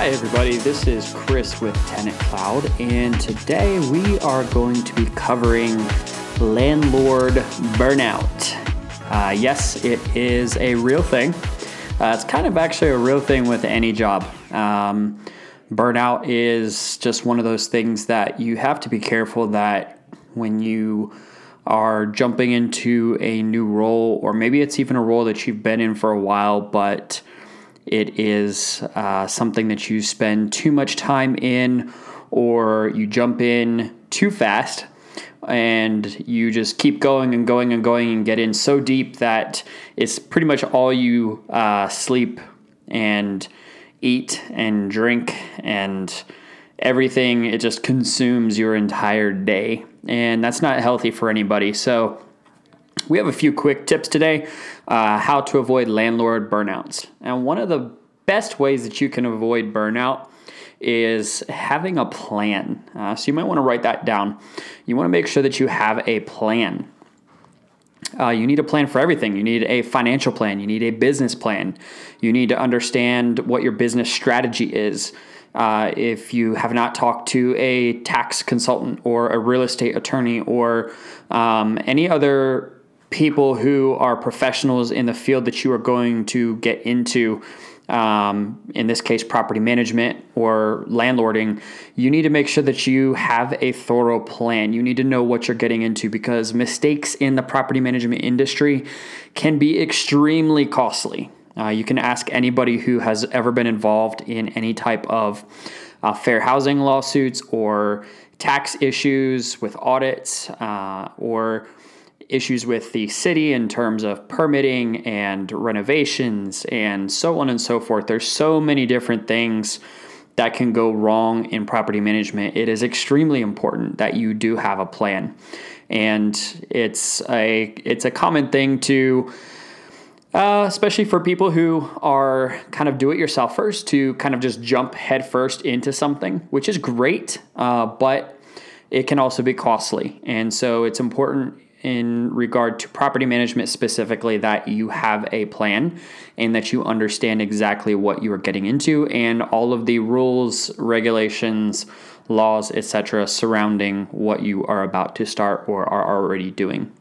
Hi, everybody. This is Chris with Tenant Cloud, and today we are going to be covering landlord burnout. Uh, yes, it is a real thing. Uh, it's kind of actually a real thing with any job. Um, burnout is just one of those things that you have to be careful that when you are jumping into a new role, or maybe it's even a role that you've been in for a while, but it is uh, something that you spend too much time in, or you jump in too fast and you just keep going and going and going and get in so deep that it's pretty much all you uh, sleep and eat and drink and everything. It just consumes your entire day, and that's not healthy for anybody. So, we have a few quick tips today uh, how to avoid landlord burnouts. And one of the best ways that you can avoid burnout is having a plan. Uh, so you might want to write that down. You want to make sure that you have a plan. Uh, you need a plan for everything. You need a financial plan. You need a business plan. You need to understand what your business strategy is. Uh, if you have not talked to a tax consultant or a real estate attorney or um, any other people who are professionals in the field that you are going to get into, um, in this case, property management or landlording, you need to make sure that you have a thorough plan. You need to know what you're getting into because mistakes in the property management industry can be extremely costly. Uh, you can ask anybody who has ever been involved in any type of uh, fair housing lawsuits or tax issues with audits uh, or issues with the city in terms of permitting and renovations and so on and so forth. There's so many different things that can go wrong in property management. It is extremely important that you do have a plan. And it's a it's a common thing to uh, especially for people who are kind of do it yourself first to kind of just jump headfirst into something, which is great, uh, but it can also be costly. And so it's important in regard to property management specifically that you have a plan and that you understand exactly what you are getting into and all of the rules, regulations, laws, etc. surrounding what you are about to start or are already doing.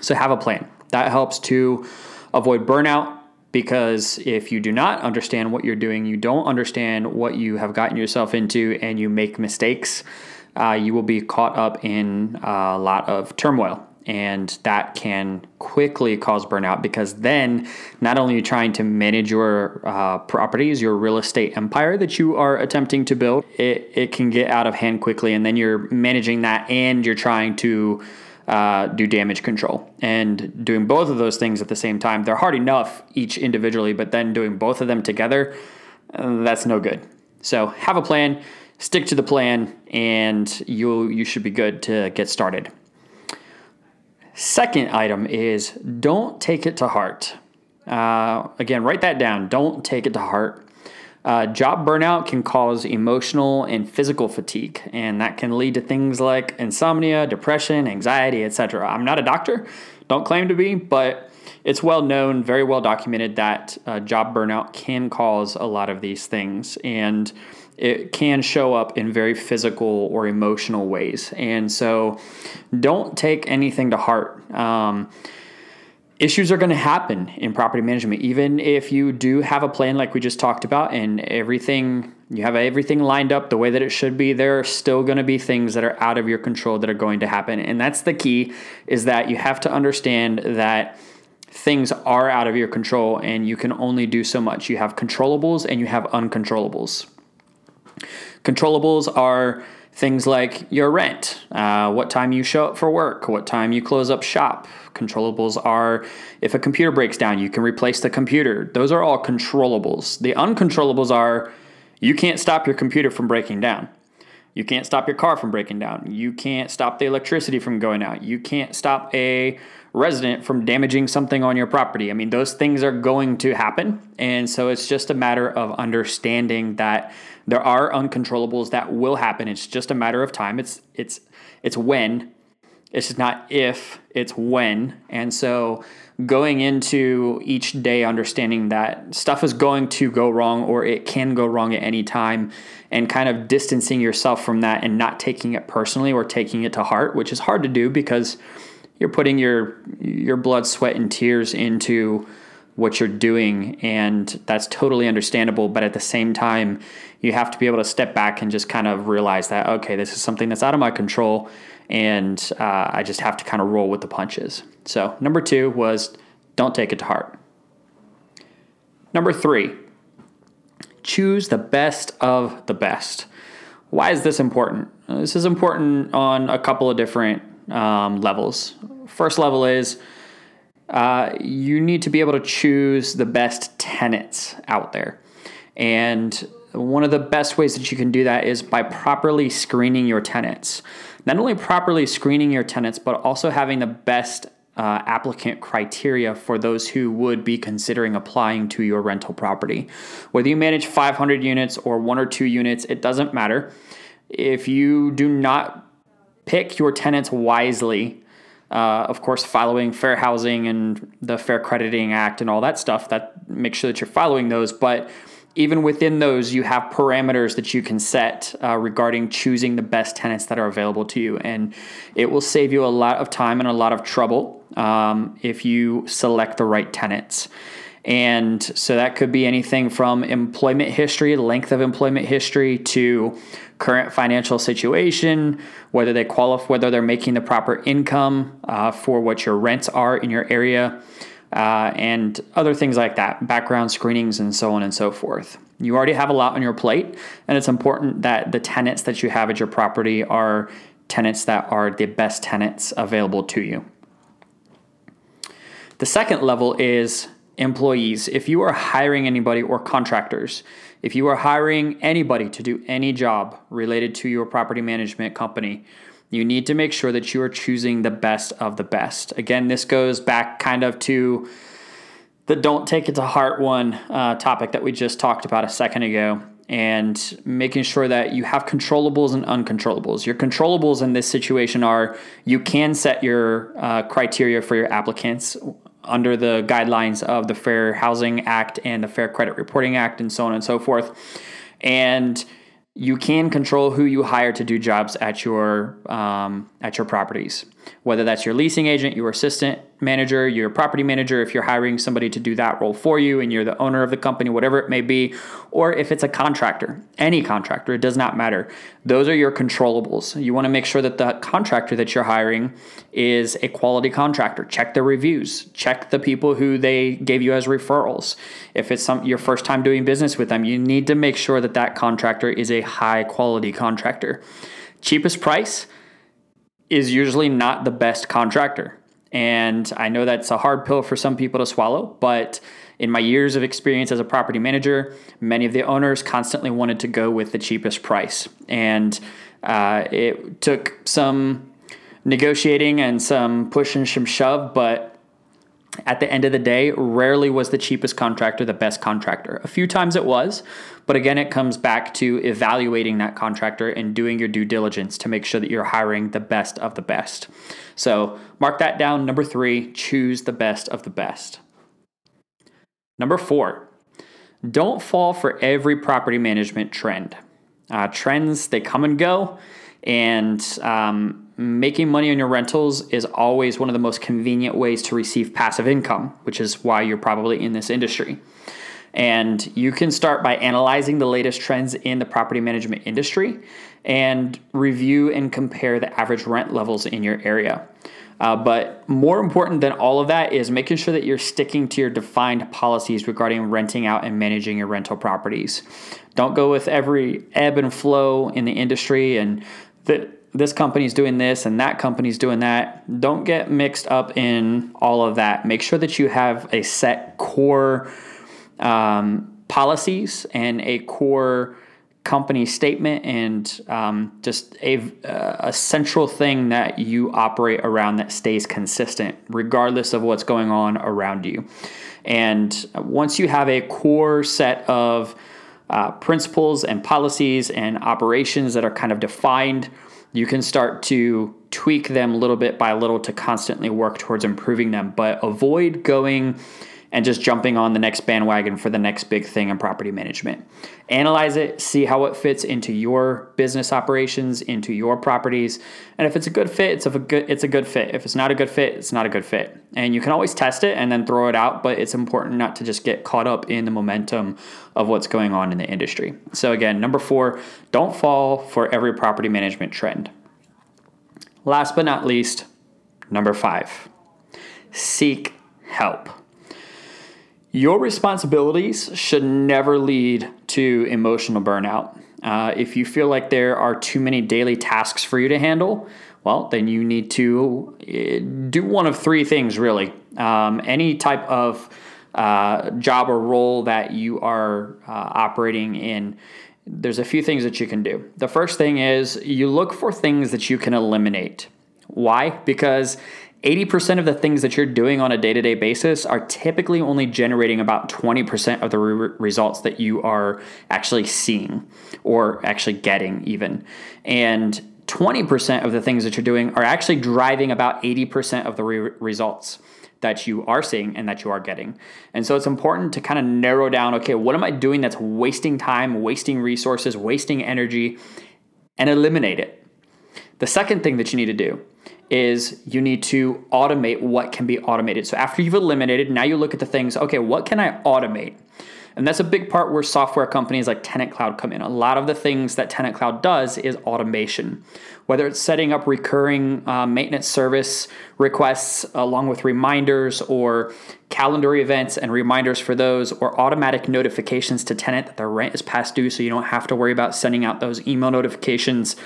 So have a plan. That helps to avoid burnout because if you do not understand what you're doing, you don't understand what you have gotten yourself into and you make mistakes uh, you will be caught up in a lot of turmoil. And that can quickly cause burnout because then not only are you trying to manage your uh, properties, your real estate empire that you are attempting to build, it, it can get out of hand quickly. And then you're managing that and you're trying to uh, do damage control. And doing both of those things at the same time, they're hard enough each individually, but then doing both of them together, uh, that's no good. So have a plan stick to the plan, and you you should be good to get started. Second item is don't take it to heart. Uh, again, write that down. Don't take it to heart. Uh, job burnout can cause emotional and physical fatigue, and that can lead to things like insomnia, depression, anxiety, etc. I'm not a doctor, don't claim to be, but it's well known, very well documented that uh, job burnout can cause a lot of these things. And it can show up in very physical or emotional ways. And so don't take anything to heart. Um, issues are going to happen in property management even if you do have a plan like we just talked about and everything you have everything lined up the way that it should be there are still going to be things that are out of your control that are going to happen and that's the key is that you have to understand that things are out of your control and you can only do so much you have controllables and you have uncontrollables Controllables are things like your rent, uh, what time you show up for work, what time you close up shop. Controllables are if a computer breaks down, you can replace the computer. Those are all controllables. The uncontrollables are you can't stop your computer from breaking down. You can't stop your car from breaking down. You can't stop the electricity from going out. You can't stop a resident from damaging something on your property. I mean, those things are going to happen. And so it's just a matter of understanding that there are uncontrollables that will happen. It's just a matter of time. It's it's it's when It's just not if, it's when. And so going into each day understanding that stuff is going to go wrong or it can go wrong at any time and kind of distancing yourself from that and not taking it personally or taking it to heart, which is hard to do because you're putting your your blood, sweat and tears into what you're doing and that's totally understandable, but at the same time, you have to be able to step back and just kind of realize that okay, this is something that's out of my control and uh, I just have to kind of roll with the punches. So, number two was don't take it to heart. Number three, choose the best of the best. Why is this important? This is important on a couple of different um, levels. First level is uh, you need to be able to choose the best tenants out there. And one of the best ways that you can do that is by properly screening your tenants. Not only properly screening your tenants, but also having the best uh, applicant criteria for those who would be considering applying to your rental property. Whether you manage 500 units or one or two units, it doesn't matter. If you do not pick your tenants wisely, uh, of course, following fair housing and the Fair Crediting Act and all that stuff, that make sure that you're following those. But even within those, you have parameters that you can set uh, regarding choosing the best tenants that are available to you. And it will save you a lot of time and a lot of trouble um, if you select the right tenants. And so that could be anything from employment history, length of employment history, to current financial situation, whether they qualify, whether they're making the proper income uh, for what your rents are in your area uh, and other things like that, background screenings, and so on and so forth. You already have a lot on your plate, and it's important that the tenants that you have at your property are tenants that are the best tenants available to you. The second level is employees. If you are hiring anybody or contractors, if you are hiring anybody to do any job related to your property management company, you need to make sure that you are choosing the best of the best. Again, this goes back kind of to the don't take it to heart one uh, topic that we just talked about a second ago and making sure that you have controllables and uncontrollables. Your controllables in this situation are you can set your uh, criteria for your applicants under the guidelines of the Fair Housing Act and the Fair Credit Reporting Act and so on and so forth. And you can control who you hire to do jobs at your um, at your properties whether that's your leasing agent your assistant manager your property manager if you're hiring somebody to do that role for you and you're the owner of the company whatever it may be or if it's a contractor any contractor it does not matter. Those are your controllables. You want to make sure that the contractor that you're hiring is a quality contractor. Check the reviews. Check the people who they gave you as referrals. If it's some your first time doing business with them you need to make sure that that contractor is a high quality contractor. Cheapest price is usually not the best contractor. And I know that's a hard pill for some people to swallow, but in my years of experience as a property manager, many of the owners constantly wanted to go with the cheapest price. And uh, it took some negotiating and some push and some shove, but at the end of the day, rarely was the cheapest contractor the best contractor. A few times it was, but again, it comes back to evaluating that contractor and doing your due diligence to make sure that you're hiring the best of the best. So mark that down. Number three, choose the best of the best. Number four, don't fall for every property management trend. Uh, trends, they come and go, and um, making money on your rentals is always one of the most convenient ways to receive passive income, which is why you're probably in this industry. And you can start by analyzing the latest trends in the property management industry and review and compare the average rent levels in your area. Uh, but more important than all of that is making sure that you're sticking to your defined policies regarding renting out and managing your rental properties. Don't go with every ebb and flow in the industry and the this company's doing this and that company's doing that. Don't get mixed up in all of that. Make sure that you have a set core um, policies and a core company statement and um, just a, a central thing that you operate around that stays consistent regardless of what's going on around you. And once you have a core set of uh, principles and policies and operations that are kind of defined, you can start to tweak them little bit by little to constantly work towards improving them, but avoid going and just jumping on the next bandwagon for the next big thing in property management. Analyze it, see how it fits into your business operations, into your properties, and if it's a good fit, it's a good it's a good fit. If it's not a good fit, it's not a good fit. And you can always test it and then throw it out, but it's important not to just get caught up in the momentum of what's going on in the industry. So again, number 4, don't fall for every property management trend. Last but not least, number 5. Seek help. Your responsibilities should never lead to emotional burnout. Uh, if you feel like there are too many daily tasks for you to handle, well, then you need to eh, do one of three things really. Um, any type of uh, job or role that you are uh, operating in, there's a few things that you can do. The first thing is you look for things that you can eliminate. Why? Because 80% of the things that you're doing on a day to day basis are typically only generating about 20% of the re- results that you are actually seeing or actually getting, even. And 20% of the things that you're doing are actually driving about 80% of the re- results that you are seeing and that you are getting. And so it's important to kind of narrow down okay, what am I doing that's wasting time, wasting resources, wasting energy, and eliminate it. The second thing that you need to do is you need to automate what can be automated. So after you've eliminated, now you look at the things, okay, what can I automate? And that's a big part where software companies like Tenant Cloud come in. A lot of the things that Tenant Cloud does is automation, whether it's setting up recurring uh, maintenance service requests along with reminders or calendar events and reminders for those, or automatic notifications to tenant that their rent is past due so you don't have to worry about sending out those email notifications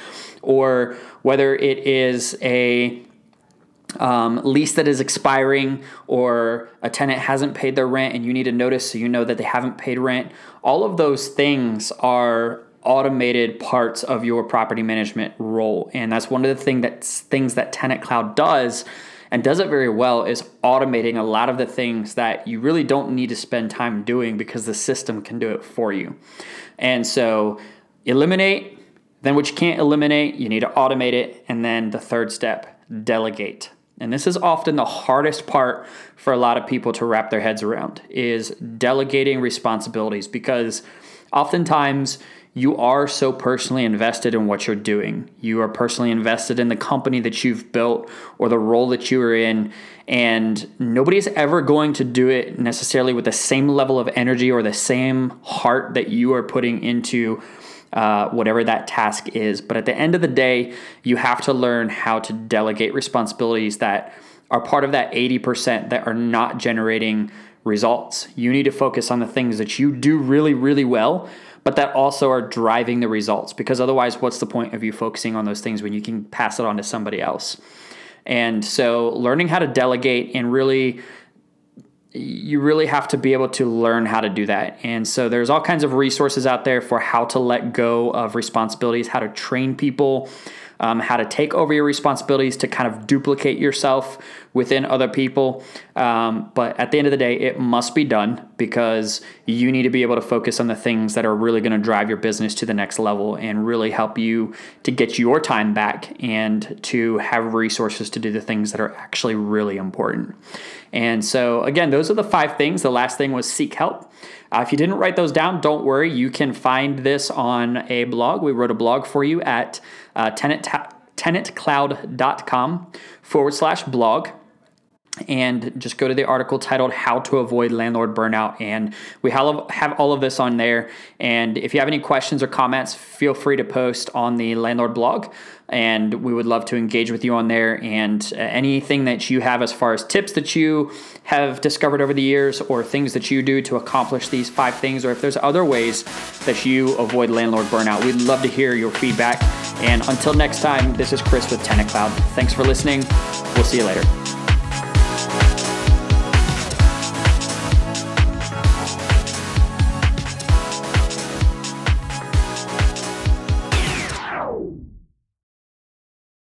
or whether it is a um, lease that is expiring or a tenant hasn't paid their rent and you need a notice so you know that they haven't paid rent. All of those things are automated parts of your property management role. And that's one of the thing that, things that Tenant Cloud does and does it very well is automating a lot of the things that you really don't need to spend time doing because the system can do it for you. And so eliminate then, what you can't eliminate, you need to automate it. And then the third step, delegate. And this is often the hardest part for a lot of people to wrap their heads around is delegating responsibilities because oftentimes you are so personally invested in what you're doing. You are personally invested in the company that you've built or the role that you are in. And nobody's ever going to do it necessarily with the same level of energy or the same heart that you are putting into uh, whatever that task is. But at the end of the day, you have to learn how to delegate responsibilities that are part of that 80% that are not generating results. You need to focus on the things that you do really, really well, but that also are driving the results. Because otherwise, what's the point of you focusing on those things when you can pass it on to somebody else? And so, learning how to delegate and really you really have to be able to learn how to do that. And so there's all kinds of resources out there for how to let go of responsibilities, how to train people, um, how to take over your responsibilities to kind of duplicate yourself within other people. Um, but at the end of the day, it must be done because you need to be able to focus on the things that are really going to drive your business to the next level and really help you to get your time back and to have resources to do the things that are actually really important. And so, again, those are the five things. The last thing was seek help. Uh, if you didn't write those down, don't worry. You can find this on a blog. We wrote a blog for you at uh, tenant, tenantcloud.com forward slash blog and just go to the article titled How to Avoid Landlord Burnout. And we have all of this on there. And if you have any questions or comments, feel free to post on the landlord blog. And we would love to engage with you on there. And uh, anything that you have as far as tips that you have discovered over the years, or things that you do to accomplish these five things, or if there's other ways that you avoid landlord burnout, we'd love to hear your feedback. And until next time, this is Chris with Tenant Cloud. Thanks for listening. We'll see you later.